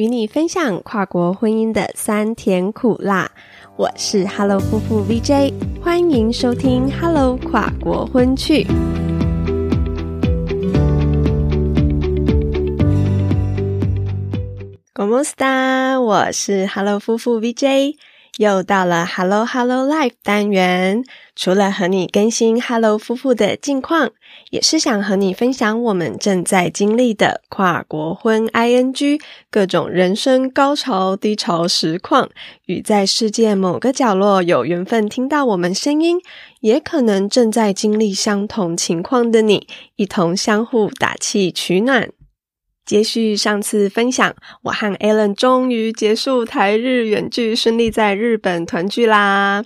与你分享跨国婚姻的酸甜苦辣。我是 Hello 夫妇 VJ，欢迎收听 Hello 跨国婚趣。Como esta？我是 Hello 夫妇 VJ。又到了 Hello Hello Life 单元，除了和你更新 Hello 夫妇的近况，也是想和你分享我们正在经历的跨国婚 ING 各种人生高潮低潮实况，与在世界某个角落有缘分听到我们声音，也可能正在经历相同情况的你，一同相互打气取暖。接续上次分享，我和 Alan 终于结束台日远距，顺利在日本团聚啦！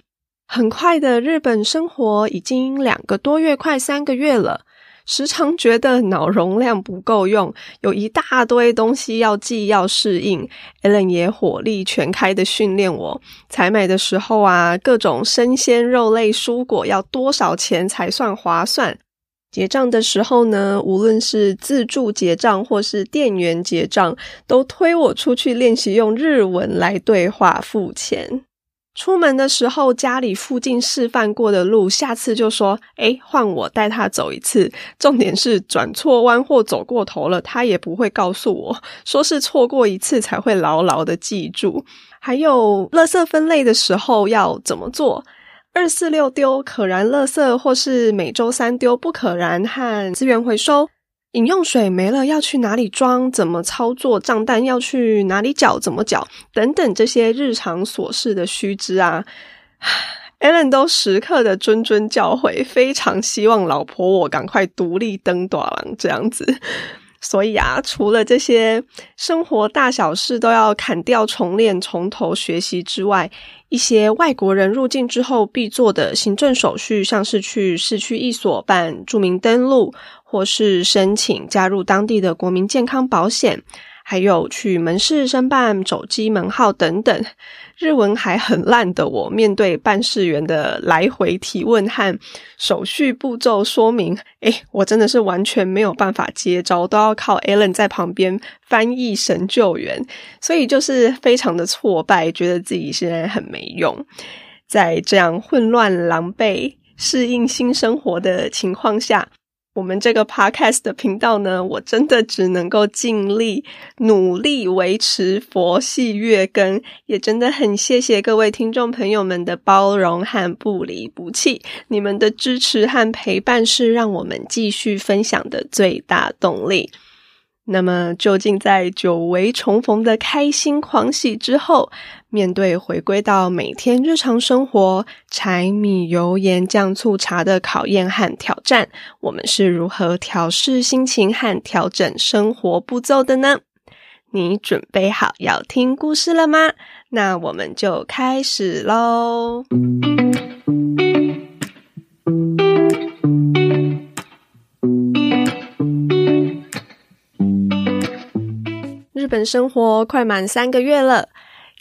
很快的日本生活已经两个多月，快三个月了，时常觉得脑容量不够用，有一大堆东西要记要适应。Allen 也火力全开的训练我，采买的时候啊，各种生鲜肉类、蔬果要多少钱才算划算？结账的时候呢，无论是自助结账或是店员结账，都推我出去练习用日文来对话付钱。出门的时候，家里附近示范过的路，下次就说：“诶，换我带他走一次。”重点是转错弯或走过头了，他也不会告诉我，说是错过一次才会牢牢的记住。还有，垃圾分类的时候要怎么做？二四六丢可燃垃圾，或是每周三丢不可燃和资源回收。饮用水没了要去哪里装？怎么操作？账单要去哪里缴？怎么缴？等等这些日常琐事的须知啊，Allen 都时刻的谆谆教诲，非常希望老婆我赶快独立登短廊这样子。所以啊，除了这些生活大小事都要砍掉重练、从头学习之外，一些外国人入境之后必做的行政手续，像是去市区一所办著名登录，或是申请加入当地的国民健康保险。还有去门市申办手机门号等等，日文还很烂的我，面对办事员的来回提问和手续步骤说明，诶，我真的是完全没有办法接招，都要靠 Alan 在旁边翻译神救援，所以就是非常的挫败，觉得自己现在很没用，在这样混乱、狼狈、适应新生活的情况下。我们这个 podcast 的频道呢，我真的只能够尽力努力维持佛系月更，也真的很谢谢各位听众朋友们的包容和不离不弃，你们的支持和陪伴是让我们继续分享的最大动力。那么，究竟在久违重逢的开心狂喜之后，面对回归到每天日常生活柴米油盐酱醋茶的考验和挑战，我们是如何调试心情和调整生活步骤的呢？你准备好要听故事了吗？那我们就开始喽。生活快满三个月了，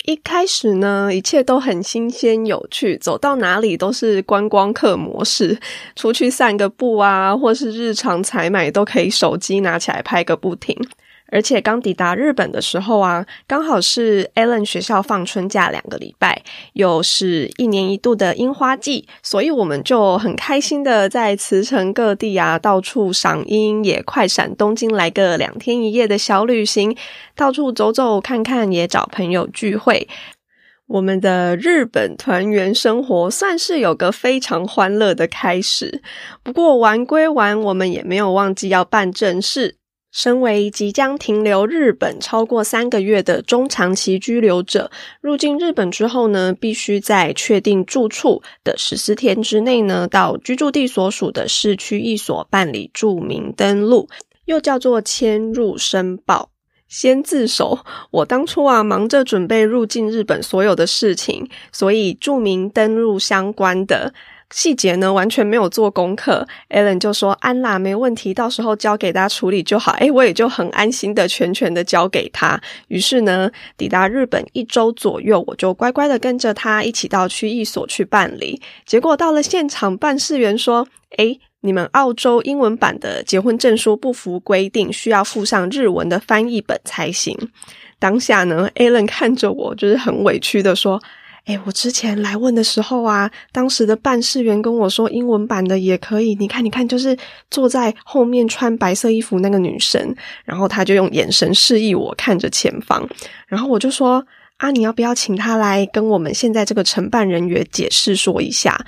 一开始呢，一切都很新鲜有趣，走到哪里都是观光客模式，出去散个步啊，或是日常采买都可以手机拿起来拍个不停。而且刚抵达日本的时候啊，刚好是 Allen 学校放春假两个礼拜，又是一年一度的樱花季，所以我们就很开心的在茨城各地啊到处赏樱，也快闪东京来个两天一夜的小旅行，到处走走看看，也找朋友聚会。我们的日本团圆生活算是有个非常欢乐的开始。不过玩归玩，我们也没有忘记要办正事。身为即将停留日本超过三个月的中长期居留者，入境日本之后呢，必须在确定住处的十四天之内呢，到居住地所属的市区一所办理住民登录，又叫做迁入申报。先自首，我当初啊忙着准备入境日本所有的事情，所以住民登录相关的。细节呢，完全没有做功课。Allen 就说：“安啦，没问题，到时候交给他处理就好。”诶，我也就很安心的全权的交给他。于是呢，抵达日本一周左右，我就乖乖的跟着他一起到区役所去办理。结果到了现场，办事员说：“诶，你们澳洲英文版的结婚证书不符规定，需要附上日文的翻译本才行。”当下呢，Alan 看着我，就是很委屈的说。哎，我之前来问的时候啊，当时的办事员跟我说，英文版的也可以。你看，你看，就是坐在后面穿白色衣服那个女生，然后她就用眼神示意我看着前方，然后我就说啊，你要不要请她来跟我们现在这个承办人员解释说一下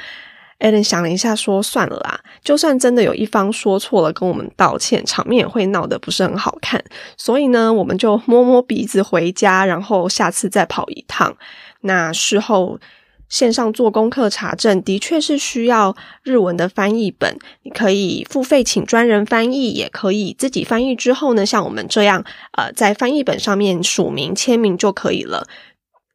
艾伦想了一下，说算了啦，就算真的有一方说错了，跟我们道歉，场面也会闹得不是很好看。所以呢，我们就摸摸鼻子回家，然后下次再跑一趟。那事后线上做功课查证，的确是需要日文的翻译本。你可以付费请专人翻译，也可以自己翻译。之后呢，像我们这样，呃，在翻译本上面署名签名就可以了。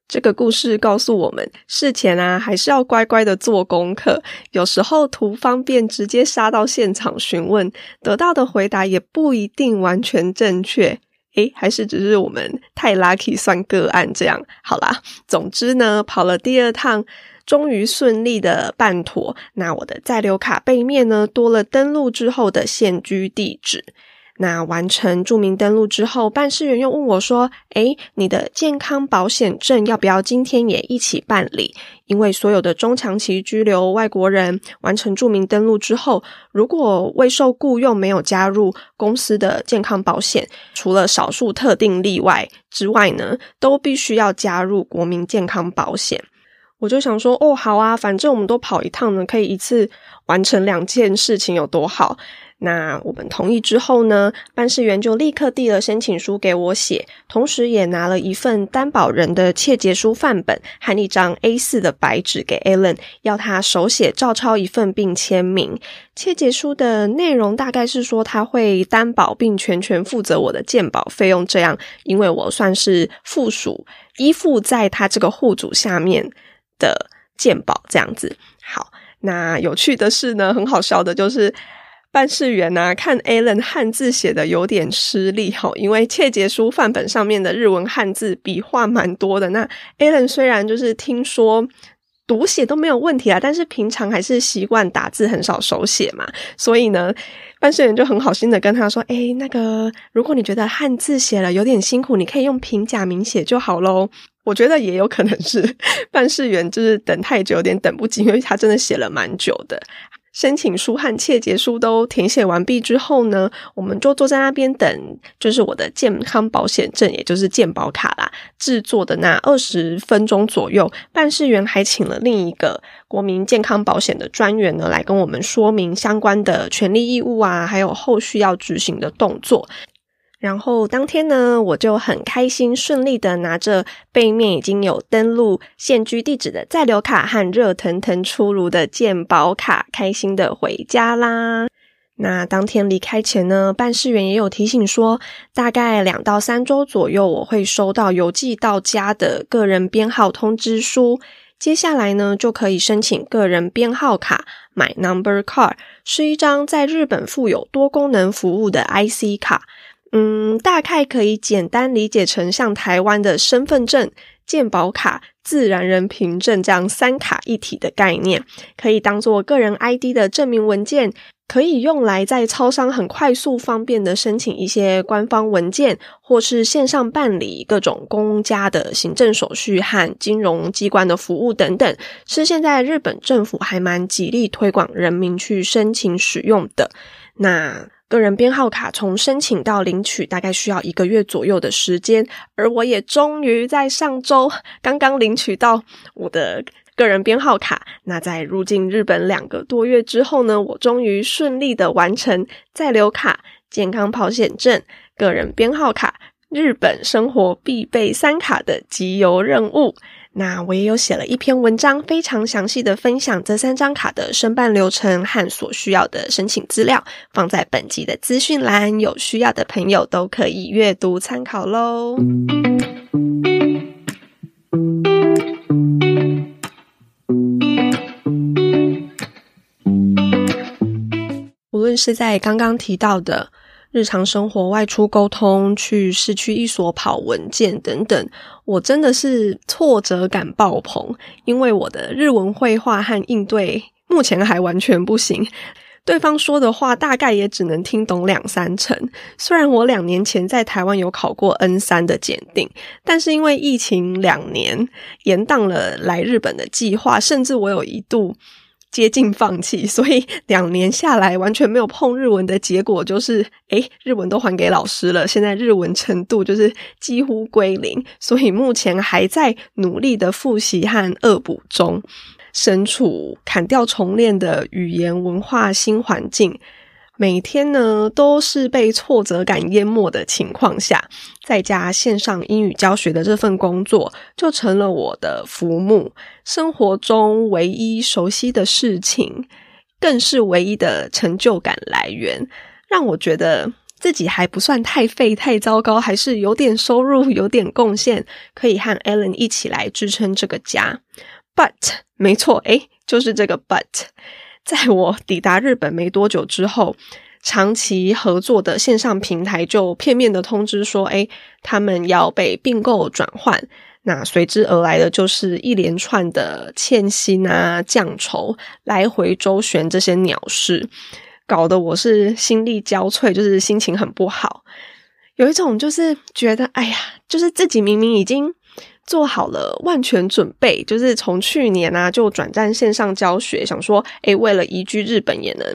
这个故事告诉我们，事前啊还是要乖乖的做功课。有时候图方便，直接杀到现场询问，得到的回答也不一定完全正确。诶，还是只是我们太 lucky 算个案这样好啦。总之呢，跑了第二趟，终于顺利的办妥。那我的在留卡背面呢，多了登录之后的现居地址。那完成注明登录之后，办事员又问我说：“诶，你的健康保险证要不要今天也一起办理？因为所有的中长期居留外国人完成注明登录之后，如果未受雇佣没有加入公司的健康保险，除了少数特定例外之外呢，都必须要加入国民健康保险。”我就想说：“哦，好啊，反正我们都跑一趟呢，可以一次完成两件事情，有多好。”那我们同意之后呢，办事员就立刻递了申请书给我写，同时也拿了一份担保人的切结书范本和一张 A 四的白纸给 Alan，要他手写照抄一份并签名。切结书的内容大概是说他会担保并全权负责我的鉴保费用，这样因为我算是附属依附在他这个户主下面的鉴保这样子。好，那有趣的是呢，很好笑的就是。办事员呐，看 Alan 汉字写的有点吃力哈，因为切结书范本上面的日文汉字笔画蛮多的。那 Alan 虽然就是听说读写都没有问题啊，但是平常还是习惯打字，很少手写嘛。所以呢，办事员就很好心的跟他说：“哎，那个，如果你觉得汉字写了有点辛苦，你可以用平假名写就好喽。”我觉得也有可能是 办事员就是等太久，有点等不及，因为他真的写了蛮久的。申请书和切结书都填写完毕之后呢，我们就坐在那边等，就是我的健康保险证，也就是健保卡啦，制作的那二十分钟左右，办事员还请了另一个国民健康保险的专员呢，来跟我们说明相关的权利义务啊，还有后续要执行的动作。然后当天呢，我就很开心，顺利的拿着背面已经有登录现居地址的在留卡和热腾腾出炉的健保卡，开心的回家啦。那当天离开前呢，办事员也有提醒说，大概两到三周左右，我会收到邮寄到家的个人编号通知书。接下来呢，就可以申请个人编号卡，买 Number Card，是一张在日本附有多功能服务的 IC 卡。嗯，大概可以简单理解成像台湾的身份证、健保卡、自然人凭证这样三卡一体的概念，可以当做个人 ID 的证明文件，可以用来在超商很快速方便的申请一些官方文件，或是线上办理各种公家的行政手续和金融机关的服务等等，是现在日本政府还蛮极力推广人民去申请使用的。那。个人编号卡从申请到领取大概需要一个月左右的时间，而我也终于在上周刚刚领取到我的个人编号卡。那在入境日本两个多月之后呢，我终于顺利的完成在留卡、健康保险证、个人编号卡、日本生活必备三卡的集邮任务。那我也有写了一篇文章，非常详细的分享这三张卡的申办流程和所需要的申请资料，放在本集的资讯栏，有需要的朋友都可以阅读参考喽。无论是在刚刚提到的。日常生活外出沟通，去市区一所跑文件等等，我真的是挫折感爆棚，因为我的日文绘画和应对目前还完全不行。对方说的话大概也只能听懂两三成。虽然我两年前在台湾有考过 N 三的检定，但是因为疫情两年延宕了来日本的计划，甚至我有一度。接近放弃，所以两年下来完全没有碰日文的结果就是，诶，日文都还给老师了。现在日文程度就是几乎归零，所以目前还在努力的复习和恶补中，身处砍掉重练的语言文化新环境。每天呢，都是被挫折感淹没的情况下，在家线上英语教学的这份工作，就成了我的浮木，生活中唯一熟悉的事情，更是唯一的成就感来源，让我觉得自己还不算太废、太糟糕，还是有点收入、有点贡献，可以和 Ellen 一起来支撑这个家。But 没错，诶，就是这个 But。在我抵达日本没多久之后，长期合作的线上平台就片面的通知说：“哎，他们要被并购转换。”那随之而来的就是一连串的欠薪啊、降酬、来回周旋这些鸟事，搞得我是心力交瘁，就是心情很不好。有一种就是觉得，哎呀，就是自己明明已经。做好了万全准备，就是从去年啊就转战线上教学，想说，诶，为了移居日本也能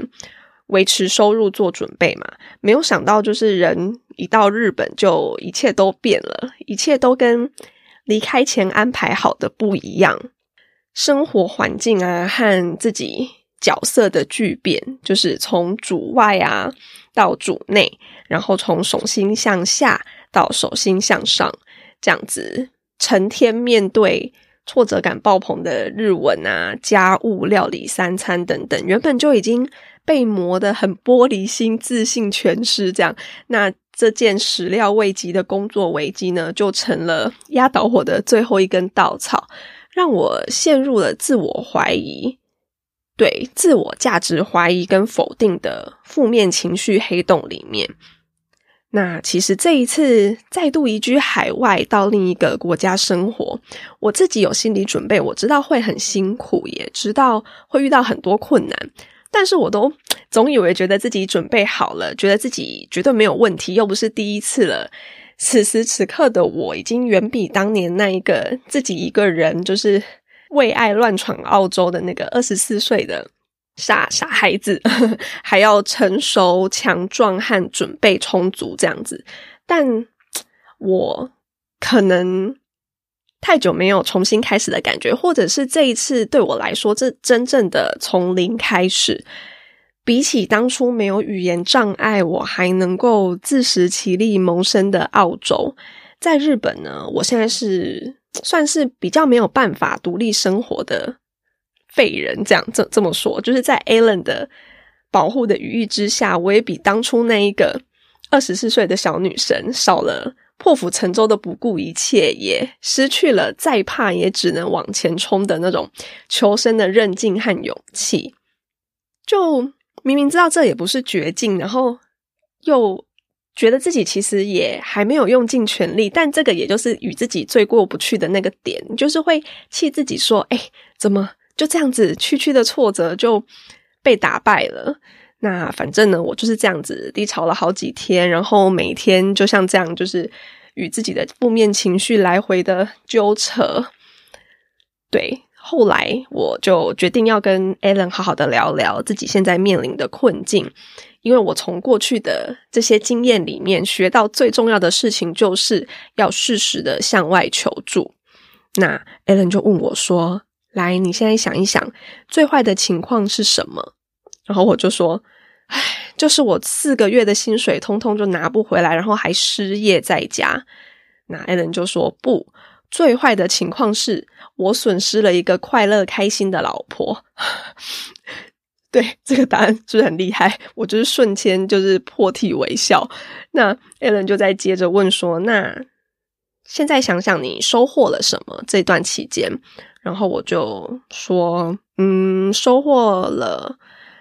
维持收入做准备嘛。没有想到，就是人一到日本就一切都变了，一切都跟离开前安排好的不一样。生活环境啊和自己角色的巨变，就是从主外啊到主内，然后从手心向下到手心向上，这样子。成天面对挫折感爆棚的日文啊、家务、料理、三餐等等，原本就已经被磨得很玻璃心、自信全失。这样，那这件始料未及的工作危机呢，就成了压倒我的最后一根稻草，让我陷入了自我怀疑、对自我价值怀疑跟否定的负面情绪黑洞里面。那其实这一次再度移居海外到另一个国家生活，我自己有心理准备，我知道会很辛苦，也知道会遇到很多困难，但是我都 总以为觉得自己准备好了，觉得自己绝对没有问题，又不是第一次了。此时此刻的我，已经远比当年那一个自己一个人就是为爱乱闯澳洲的那个二十四岁的。傻傻孩子 还要成熟、强壮和准备充足这样子，但我可能太久没有重新开始的感觉，或者是这一次对我来说，这真正的从零开始。比起当初没有语言障碍，我还能够自食其力谋生的澳洲，在日本呢，我现在是算是比较没有办法独立生活的。废人这样这这么说，就是在 Alan 的保护的羽翼之下，我也比当初那一个二十四岁的小女生少了破釜沉舟的不顾一切，也失去了再怕也只能往前冲的那种求生的韧劲和勇气。就明明知道这也不是绝境，然后又觉得自己其实也还没有用尽全力，但这个也就是与自己最过不去的那个点，就是会气自己说：“哎，怎么？”就这样子，区区的挫折就被打败了。那反正呢，我就是这样子低潮了好几天，然后每天就像这样，就是与自己的负面情绪来回的纠扯。对，后来我就决定要跟 Alan 好好的聊聊自己现在面临的困境，因为我从过去的这些经验里面学到最重要的事情，就是要适时的向外求助。那 Alan 就问我说。来，你现在想一想，最坏的情况是什么？然后我就说，唉，就是我四个月的薪水通通就拿不回来，然后还失业在家。那艾伦就说，不，最坏的情况是我损失了一个快乐开心的老婆。对，这个答案是不是很厉害？我就是瞬间就是破涕为笑。那艾伦就在接着问说，那现在想想，你收获了什么？这段期间？然后我就说，嗯，收获了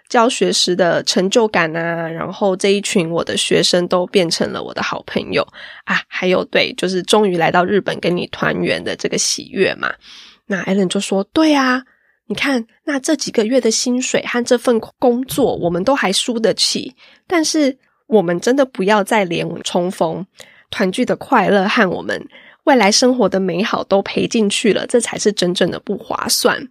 教学时的成就感啊，然后这一群我的学生都变成了我的好朋友啊，还有对，就是终于来到日本跟你团圆的这个喜悦嘛。那艾伦就说，对啊，你看，那这几个月的薪水和这份工作，我们都还输得起。但是，我们真的不要再连重逢、团聚的快乐和我们未来生活的美好都赔进去了，这才是真正的不划算。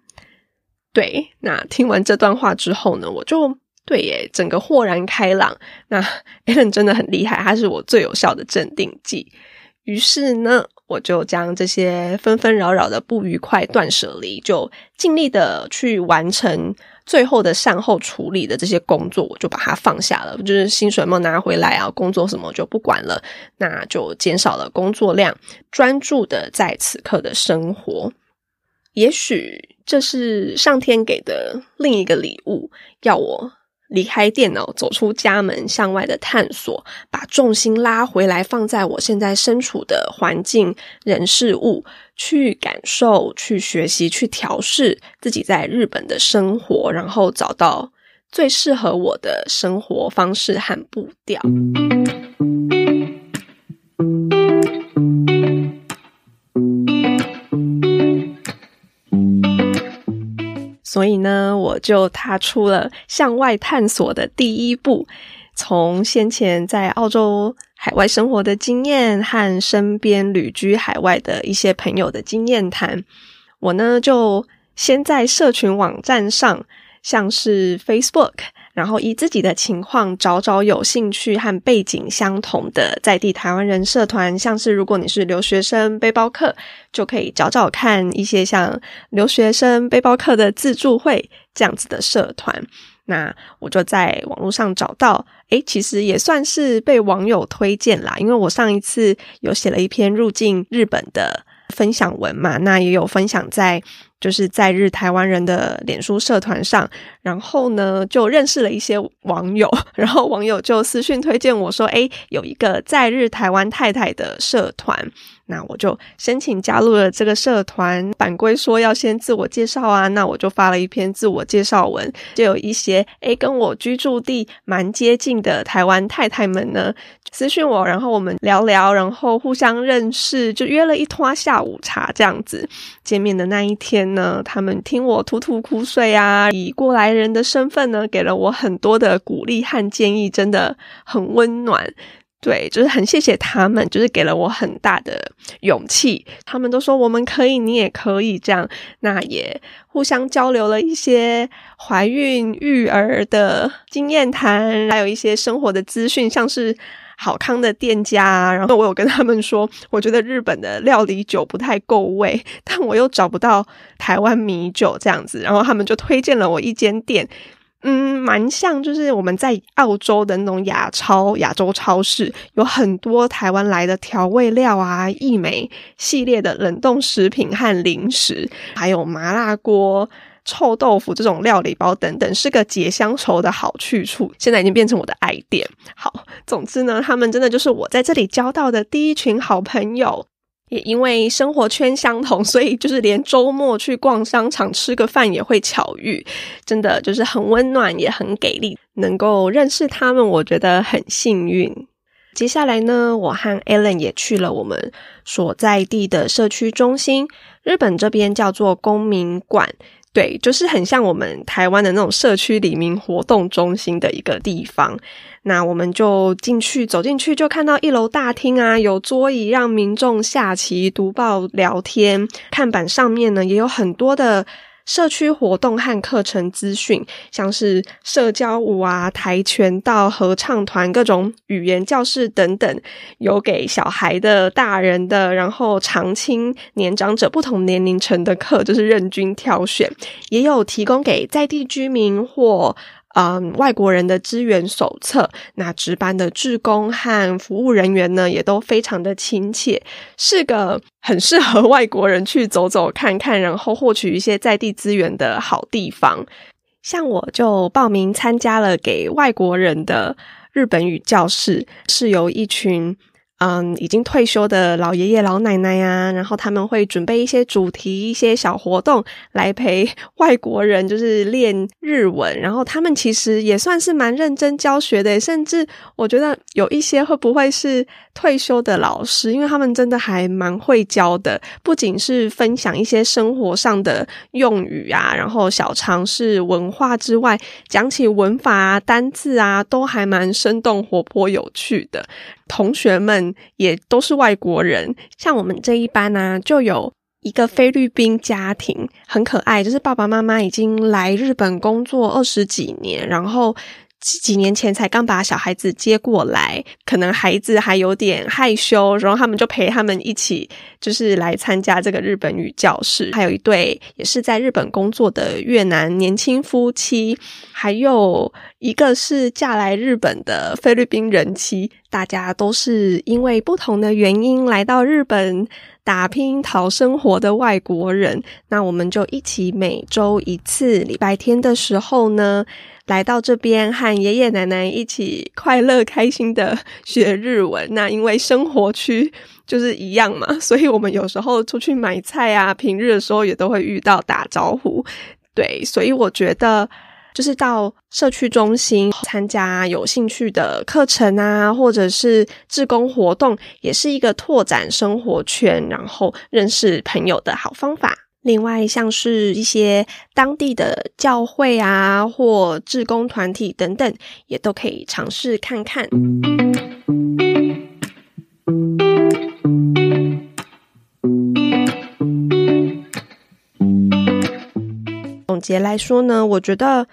对，那听完这段话之后呢，我就对耶，整个豁然开朗。那 Allen 真的很厉害，他是我最有效的镇定剂。于是呢。我就将这些纷纷扰扰的不愉快断舍离，就尽力的去完成最后的善后处理的这些工作，我就把它放下了。就是薪水没拿回来啊，工作什么就不管了，那就减少了工作量，专注的在此刻的生活。也许这是上天给的另一个礼物，要我。离开电脑，走出家门，向外的探索，把重心拉回来，放在我现在身处的环境、人、事物，去感受、去学习、去调试自己在日本的生活，然后找到最适合我的生活方式和步调。所以呢，我就踏出了向外探索的第一步。从先前在澳洲海外生活的经验和身边旅居海外的一些朋友的经验谈，我呢就先在社群网站上，像是 Facebook。然后以自己的情况找找有兴趣和背景相同的在地台湾人社团，像是如果你是留学生背包客，就可以找找看一些像留学生背包客的自助会这样子的社团。那我就在网络上找到，诶，其实也算是被网友推荐啦，因为我上一次有写了一篇入境日本的分享文嘛，那也有分享在。就是在日台湾人的脸书社团上，然后呢就认识了一些网友，然后网友就私讯推荐我说：“诶，有一个在日台湾太太的社团。”那我就申请加入了这个社团。版规说要先自我介绍啊，那我就发了一篇自我介绍文，就有一些诶跟我居住地蛮接近的台湾太太们呢私讯我，然后我们聊聊，然后互相认识，就约了一拖下午茶这样子。见面的那一天。呢，他们听我吐吐苦水啊，以过来人的身份呢，给了我很多的鼓励和建议，真的很温暖。对，就是很谢谢他们，就是给了我很大的勇气。他们都说我们可以，你也可以这样。那也互相交流了一些怀孕育儿的经验谈，还有一些生活的资讯，像是。好康的店家，然后我有跟他们说，我觉得日本的料理酒不太够味，但我又找不到台湾米酒这样子，然后他们就推荐了我一间店，嗯，蛮像就是我们在澳洲的那种亚超、亚洲超市，有很多台湾来的调味料啊、一美系列的冷冻食品和零食，还有麻辣锅。臭豆腐这种料理包等等，是个解乡愁的好去处。现在已经变成我的爱店。好，总之呢，他们真的就是我在这里交到的第一群好朋友。也因为生活圈相同，所以就是连周末去逛商场吃个饭也会巧遇。真的就是很温暖，也很给力。能够认识他们，我觉得很幸运。接下来呢，我和 Alan 也去了我们所在地的社区中心，日本这边叫做公民馆。对，就是很像我们台湾的那种社区里民活动中心的一个地方。那我们就进去，走进去就看到一楼大厅啊，有桌椅让民众下棋、读报、聊天。看板上面呢，也有很多的。社区活动和课程资讯，像是社交舞啊、跆拳道、合唱团、各种语言教室等等，有给小孩的、大人的，然后长青年长者不同年龄层的课，就是任君挑选，也有提供给在地居民或。嗯，外国人的资源手册，那值班的志工和服务人员呢，也都非常的亲切，是个很适合外国人去走走看看，然后获取一些在地资源的好地方。像我就报名参加了给外国人的日本语教室，是由一群嗯，已经退休的老爷爷老奶奶呀，然后他们会准备一些主题、一些小活动来陪 外国人，就是练日文。然后他们其实也算是蛮认真教学的，甚至我觉得有一些会不会是退休的老师，因为他们真的还蛮会教的。不仅是分享一些生活上的用语啊，然后小常识、文化之外，讲起文法啊、单字啊，都还蛮生动、活泼、有趣的。同学们也都是外国人，像我们这一班呢，就有一个菲律宾家庭，很可爱，就是爸爸妈妈已经来日本工作二十几年，然后。几年前才刚把小孩子接过来，可能孩子还有点害羞，然后他们就陪他们一起，就是来参加这个日本语教室。还有一对也是在日本工作的越南年轻夫妻，还有一个是嫁来日本的菲律宾人妻，大家都是因为不同的原因来到日本打拼讨生活的外国人。那我们就一起每周一次，礼拜天的时候呢。来到这边和爷爷奶奶一起快乐开心的学日文，那因为生活区就是一样嘛，所以我们有时候出去买菜啊，平日的时候也都会遇到打招呼。对，所以我觉得就是到社区中心参加有兴趣的课程啊，或者是志工活动，也是一个拓展生活圈，然后认识朋友的好方法。另外，像是一些当地的教会啊，或志工团体等等，也都可以尝试看看。结来说呢，我觉得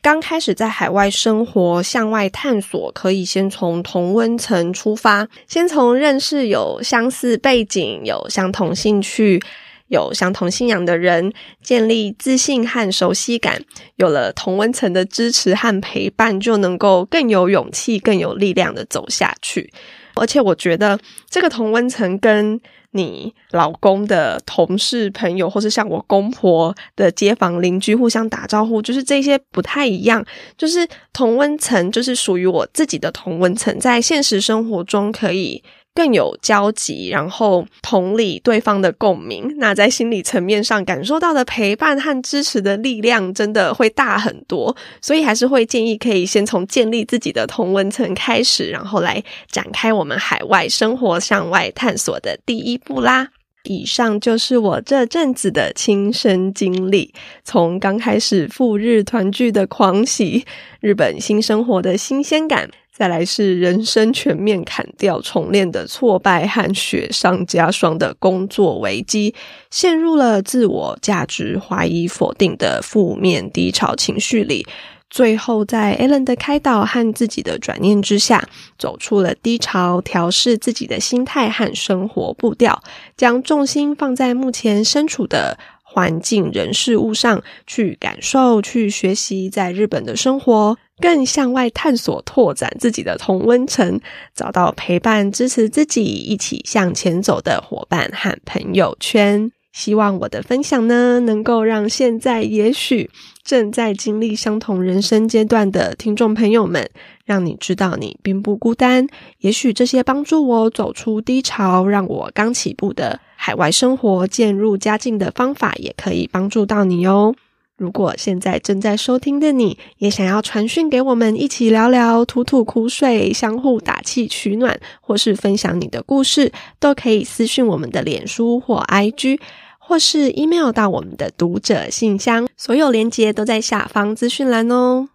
刚开始在海外生活、向外探索，可以先从同温层出发，先从认识有相似背景、有相同兴趣。有相同信仰的人，建立自信和熟悉感，有了同温层的支持和陪伴，就能够更有勇气、更有力量的走下去。而且，我觉得这个同温层跟你老公的同事、朋友，或是像我公婆的街坊邻居互相打招呼，就是这些不太一样。就是同温层，就是属于我自己的同温层，在现实生活中可以。更有交集，然后同理对方的共鸣，那在心理层面上感受到的陪伴和支持的力量，真的会大很多。所以还是会建议可以先从建立自己的同文层开始，然后来展开我们海外生活向外探索的第一步啦。以上就是我这阵子的亲身经历，从刚开始赴日团聚的狂喜，日本新生活的新鲜感。再来是人生全面砍掉重练的挫败和雪上加霜的工作危机，陷入了自我价值怀疑否定的负面低潮情绪里，最后在 Allen 的开导和自己的转念之下，走出了低潮，调试自己的心态和生活步调，将重心放在目前身处的。环境、人事物上去感受、去学习，在日本的生活，更向外探索、拓展自己的同温层，找到陪伴、支持自己一起向前走的伙伴和朋友圈。希望我的分享呢，能够让现在也许正在经历相同人生阶段的听众朋友们，让你知道你并不孤单。也许这些帮助我走出低潮，让我刚起步的海外生活渐入佳境的方法，也可以帮助到你哦。如果现在正在收听的你也想要传讯给我们，一起聊聊、吐吐苦水、相互打气取暖，或是分享你的故事，都可以私讯我们的脸书或 IG。或是 email 到我们的读者信箱，所有连接都在下方资讯栏哦。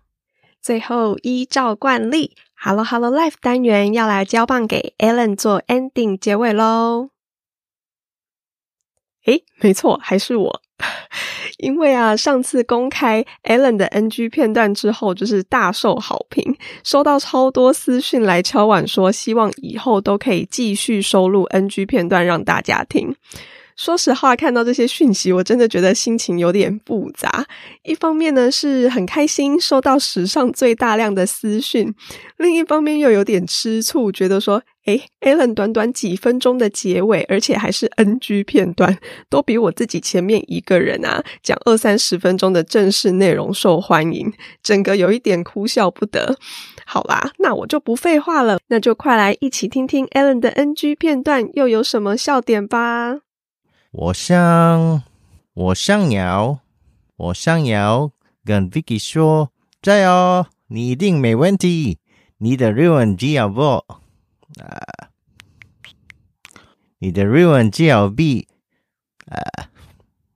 最后，依照惯例，Hello Hello Life 单元要来交棒给 Alan 做 ending 结尾喽。诶，没错，还是我。因为啊，上次公开 Alan 的 NG 片段之后，就是大受好评，收到超多私讯来敲碗说，希望以后都可以继续收录 NG 片段让大家听。说实话，看到这些讯息，我真的觉得心情有点复杂。一方面呢，是很开心收到史上最大量的私讯；另一方面又有点吃醋，觉得说。哎，Allen 短短几分钟的结尾，而且还是 NG 片段，都比我自己前面一个人啊讲二三十分钟的正式内容受欢迎，整个有一点哭笑不得。好啦，那我就不废话了，那就快来一起听听 Alan 的 NG 片段又有什么笑点吧。我想，我想要，我想要跟 Vicky 说，加油，你一定没问题。你的日文只要不啊，你的日文只要 B 啊，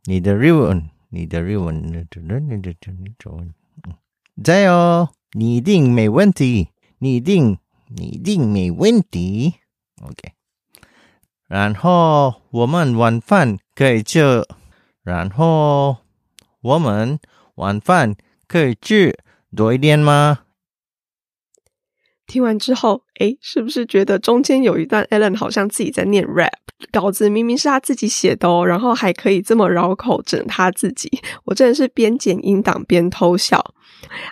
你的日文，你的日文，你的你的中文，加油，你一定没问题，你一定，你一定没问题。OK，然后我们晚饭可以吃，然后我们晚饭可以吃多一点吗？听完之后，诶，是不是觉得中间有一段 Alan 好像自己在念 rap，稿子明明是他自己写的哦，然后还可以这么绕口整他自己，我真的是边剪音档边偷笑。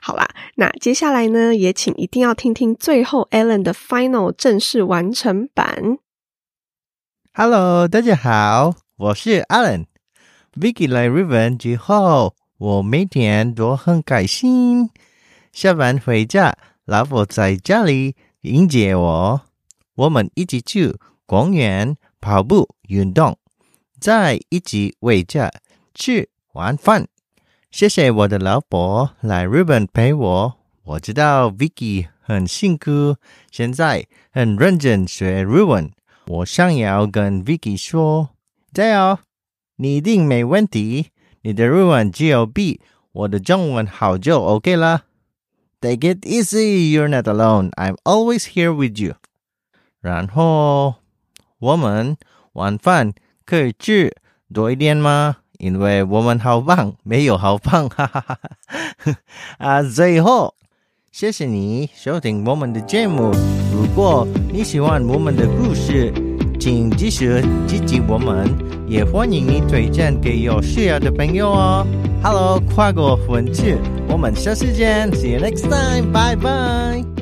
好啦，那接下来呢，也请一定要听听最后 Alan 的 final 正式完成版。Hello，大家好，我是 Alan。Vicky 来日本之后，我每天都很开心。下班回家。老婆在家里迎接我，我们一起去公园跑步运动，再一起回家吃晚饭。谢谢我的老婆来日本陪我。我知道 Vicky 很辛苦，现在很认真学日文。我想要跟 Vicky 说，加油，你一定没问题。你的日文只有比我的中文好就 OK 了。Take it easy, you're not alone. I'm always here with you. 然后我们晚饭可以吃多一点吗？因为我们好棒，没有好胖，哈哈哈哈！啊，最后谢谢你收听我们的节目。如果你喜欢我们的故事，请继续支持我们，也欢迎你推荐给有需要的朋友哦。Hello，跨过文字，我们下次见，See you next time，拜拜。